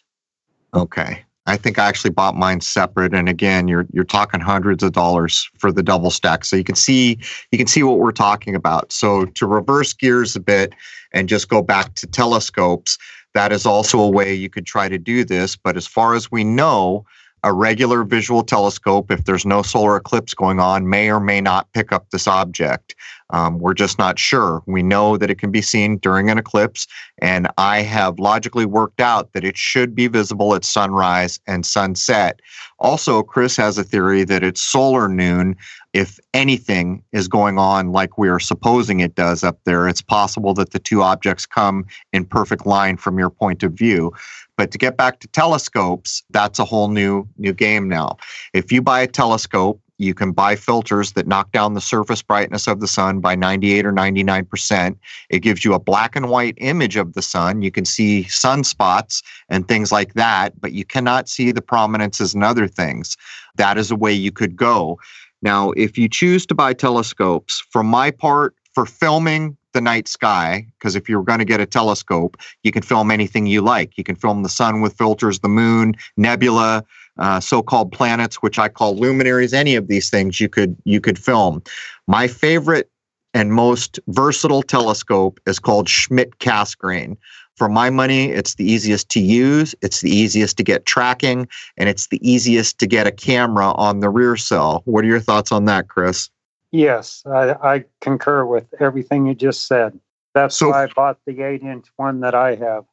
Okay. I think I actually bought mine separate. And again, you're you're talking hundreds of dollars for the double stack. So you can see you can see what we're talking about. So to reverse gears a bit and just go back to telescopes, that is also a way you could try to do this. But as far as we know, a regular visual telescope, if there's no solar eclipse going on, may or may not pick up this object. Um, we're just not sure. We know that it can be seen during an eclipse, and I have logically worked out that it should be visible at sunrise and sunset. Also, Chris has a theory that it's solar noon. If anything is going on like we are supposing it does up there, it's possible that the two objects come in perfect line from your point of view. But to get back to telescopes, that's a whole new new game now. If you buy a telescope you can buy filters that knock down the surface brightness of the sun by 98 or 99%. It gives you a black and white image of the sun. You can see sunspots and things like that, but you cannot see the prominences and other things. That is a way you could go. Now, if you choose to buy telescopes, for my part, for filming the night sky, because if you're going to get a telescope, you can film anything you like. You can film the sun with filters, the moon, nebula, uh, so-called planets, which I call luminaries. Any of these things you could you could film. My favorite and most versatile telescope is called Schmidt Cassegrain. For my money, it's the easiest to use, it's the easiest to get tracking, and it's the easiest to get a camera on the rear cell. What are your thoughts on that, Chris? Yes, I, I concur with everything you just said. That's so, why I bought the eight inch one that I have.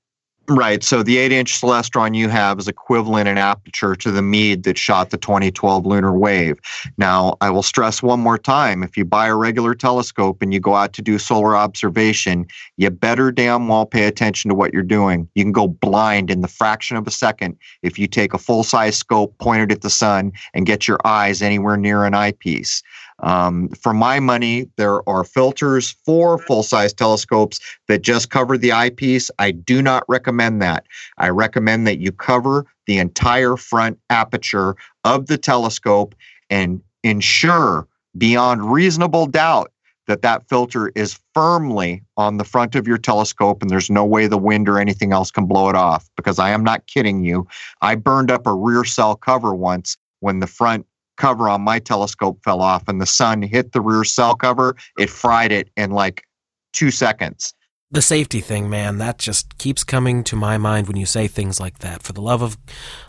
Right. So the eight inch Celestron you have is equivalent in aperture to the Meade that shot the 2012 lunar wave. Now, I will stress one more time if you buy a regular telescope and you go out to do solar observation, you better damn well pay attention to what you're doing. You can go blind in the fraction of a second if you take a full size scope pointed at the sun and get your eyes anywhere near an eyepiece. Um, for my money, there are filters for full size telescopes that just cover the eyepiece. I do not recommend that. I recommend that you cover the entire front aperture of the telescope and ensure beyond reasonable doubt that that filter is firmly on the front of your telescope and there's no way the wind or anything else can blow it off because I am not kidding you. I burned up a rear cell cover once when the front cover on my telescope fell off and the sun hit the rear cell cover, it fried it in like two seconds. The safety thing, man, that just keeps coming to my mind when you say things like that. For the love of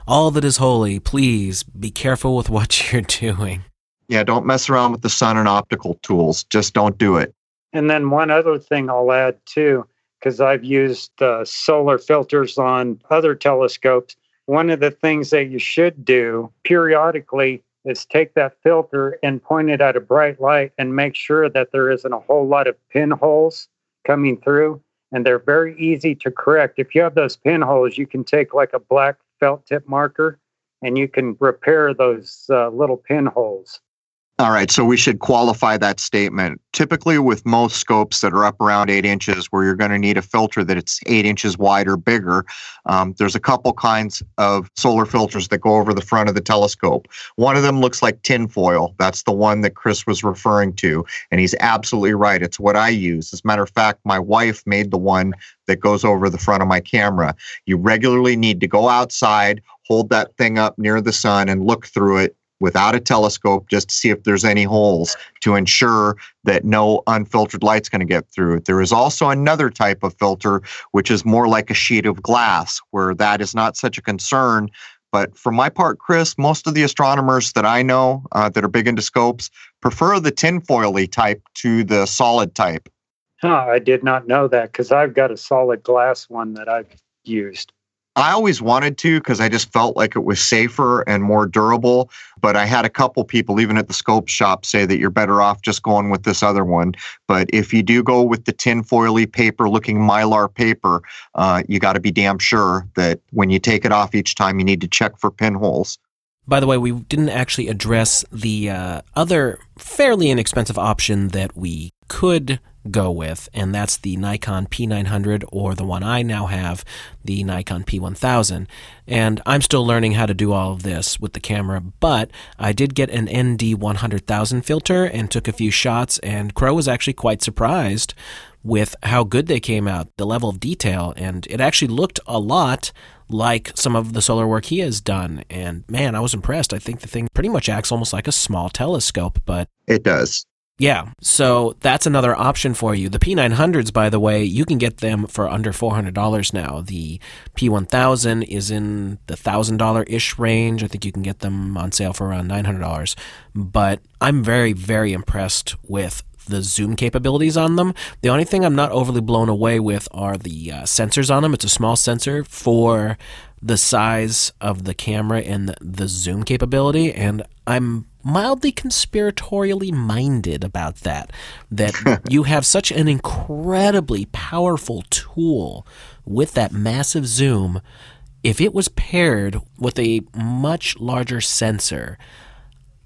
all that is holy, please be careful with what you're doing. Yeah, don't mess around with the sun and optical tools. Just don't do it. And then one other thing I'll add too, because I've used uh, solar filters on other telescopes. One of the things that you should do periodically is take that filter and point it at a bright light and make sure that there isn't a whole lot of pinholes coming through. And they're very easy to correct. If you have those pinholes, you can take like a black felt tip marker and you can repair those uh, little pinholes. All right, so we should qualify that statement. Typically, with most scopes that are up around eight inches, where you're going to need a filter that it's eight inches wide or bigger, um, there's a couple kinds of solar filters that go over the front of the telescope. One of them looks like tinfoil. That's the one that Chris was referring to, and he's absolutely right. It's what I use. As a matter of fact, my wife made the one that goes over the front of my camera. You regularly need to go outside, hold that thing up near the sun, and look through it without a telescope just to see if there's any holes to ensure that no unfiltered light's going to get through. There is also another type of filter, which is more like a sheet of glass, where that is not such a concern. But for my part, Chris, most of the astronomers that I know uh, that are big into scopes prefer the tinfoily type to the solid type. I did not know that because I've got a solid glass one that I've used. I always wanted to because I just felt like it was safer and more durable. But I had a couple people, even at the scope shop, say that you're better off just going with this other one. But if you do go with the tinfoily paper looking mylar paper, uh, you got to be damn sure that when you take it off each time, you need to check for pinholes. By the way, we didn't actually address the uh, other fairly inexpensive option that we could go with, and that's the Nikon P900 or the one I now have, the Nikon P1000. And I'm still learning how to do all of this with the camera, but I did get an ND 100,000 filter and took a few shots, and Crow was actually quite surprised with how good they came out, the level of detail, and it actually looked a lot like some of the solar work he has done. And man, I was impressed. I think the thing pretty much acts almost like a small telescope, but it does. Yeah, so that's another option for you. The P900s, by the way, you can get them for under $400 now. The P1000 is in the $1,000 ish range. I think you can get them on sale for around $900. But I'm very, very impressed with the zoom capabilities on them. The only thing I'm not overly blown away with are the uh, sensors on them. It's a small sensor for the size of the camera and the, the zoom capability, and I'm mildly conspiratorially minded about that. That you have such an incredibly powerful tool with that massive zoom. If it was paired with a much larger sensor,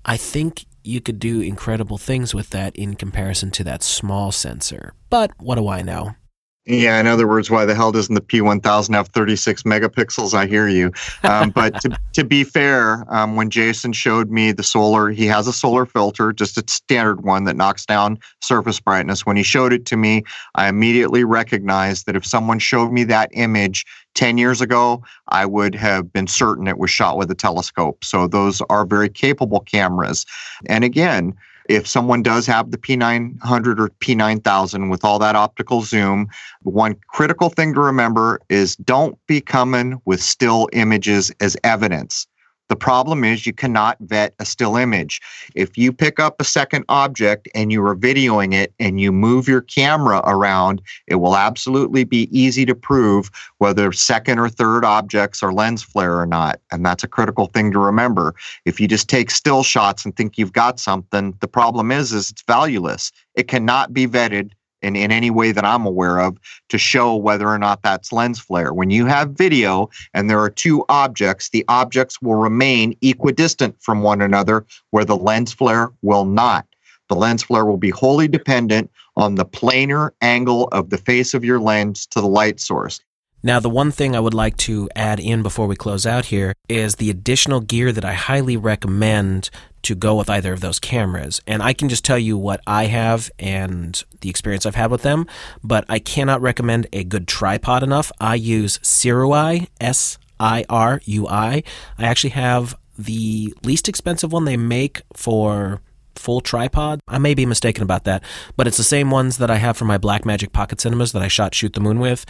I think you could do incredible things with that in comparison to that small sensor. But what do I know? Yeah, in other words, why the hell doesn't the P1000 have 36 megapixels? I hear you. Um, but to, to be fair, um, when Jason showed me the solar, he has a solar filter, just a standard one that knocks down surface brightness. When he showed it to me, I immediately recognized that if someone showed me that image 10 years ago, I would have been certain it was shot with a telescope. So those are very capable cameras. And again, if someone does have the P900 or P9000 with all that optical zoom, one critical thing to remember is don't be coming with still images as evidence. The problem is you cannot vet a still image. If you pick up a second object and you are videoing it and you move your camera around, it will absolutely be easy to prove whether second or third objects are lens flare or not. And that's a critical thing to remember. If you just take still shots and think you've got something, the problem is is it's valueless. It cannot be vetted in, in any way that I'm aware of to show whether or not that's lens flare. When you have video and there are two objects, the objects will remain equidistant from one another where the lens flare will not. The lens flare will be wholly dependent on the planar angle of the face of your lens to the light source. Now, the one thing I would like to add in before we close out here is the additional gear that I highly recommend to go with either of those cameras. And I can just tell you what I have and the experience I've had with them, but I cannot recommend a good tripod enough. I use Sirui, S I R U I. I actually have the least expensive one they make for full tripod. I may be mistaken about that, but it's the same ones that I have for my Blackmagic Pocket Cinemas that I shot Shoot the Moon with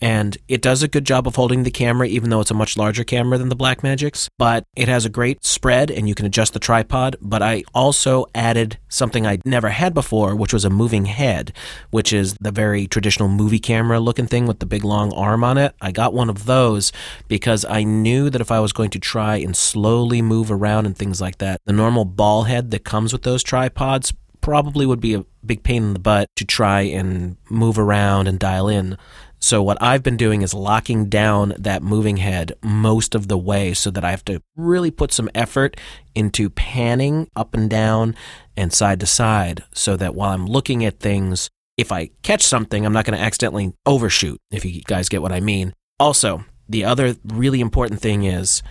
and it does a good job of holding the camera even though it's a much larger camera than the Blackmagics but it has a great spread and you can adjust the tripod. But I also added something I never had before which was a moving head which is the very traditional movie camera looking thing with the big long arm on it. I got one of those because I knew that if I was going to try and slowly move around and things like that the normal ball head that comes with those tripods probably would be a big pain in the butt to try and move around and dial in so what I've been doing is locking down that moving head most of the way so that I have to really put some effort into panning up and down and side to side so that while I'm looking at things, if I catch something, I'm not going to accidentally overshoot, if you guys get what I mean. Also, the other really important thing is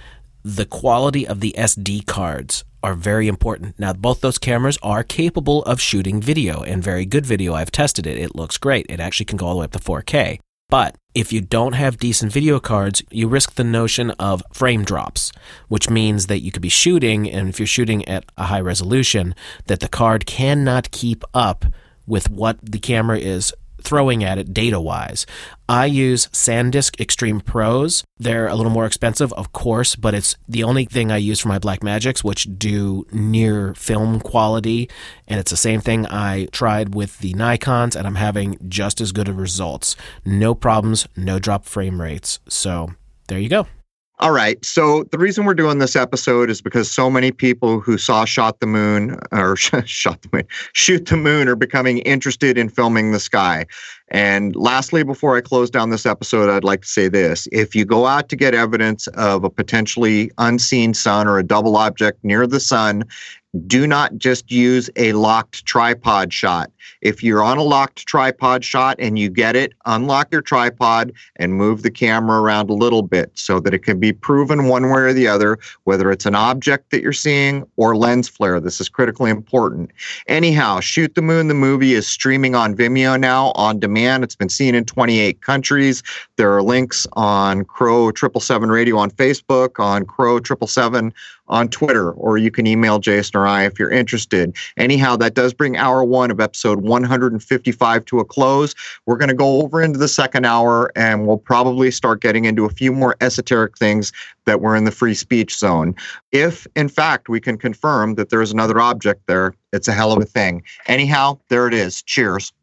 the quality of the SD cards are very important. Now, both those cameras are capable of shooting video and very good video. I've tested it. It looks great. It actually can go all the way up to 4K. But if you don't have decent video cards, you risk the notion of frame drops, which means that you could be shooting, and if you're shooting at a high resolution, that the card cannot keep up with what the camera is throwing at it data wise. I use SanDisk Extreme Pros. They're a little more expensive, of course, but it's the only thing I use for my Black Magics, which do near film quality. And it's the same thing I tried with the Nikons, and I'm having just as good of results. No problems, no drop frame rates. So there you go. All right. So the reason we're doing this episode is because so many people who saw Shot the Moon or Shot the Moon, Shoot the Moon are becoming interested in filming the sky. And lastly, before I close down this episode, I'd like to say this. If you go out to get evidence of a potentially unseen sun or a double object near the sun, do not just use a locked tripod shot. If you're on a locked tripod shot and you get it, unlock your tripod and move the camera around a little bit so that it can be proven one way or the other whether it's an object that you're seeing or lens flare. This is critically important. Anyhow, Shoot the Moon, the movie, is streaming on Vimeo now on demand. It's been seen in 28 countries. There are links on Crow 777 Radio on Facebook, on Crow 777 on Twitter, or you can email Jason or I if you're interested. Anyhow, that does bring hour one of episode 155 to a close. We're going to go over into the second hour and we'll probably start getting into a few more esoteric things that were in the free speech zone. If, in fact, we can confirm that there is another object there, it's a hell of a thing. Anyhow, there it is. Cheers.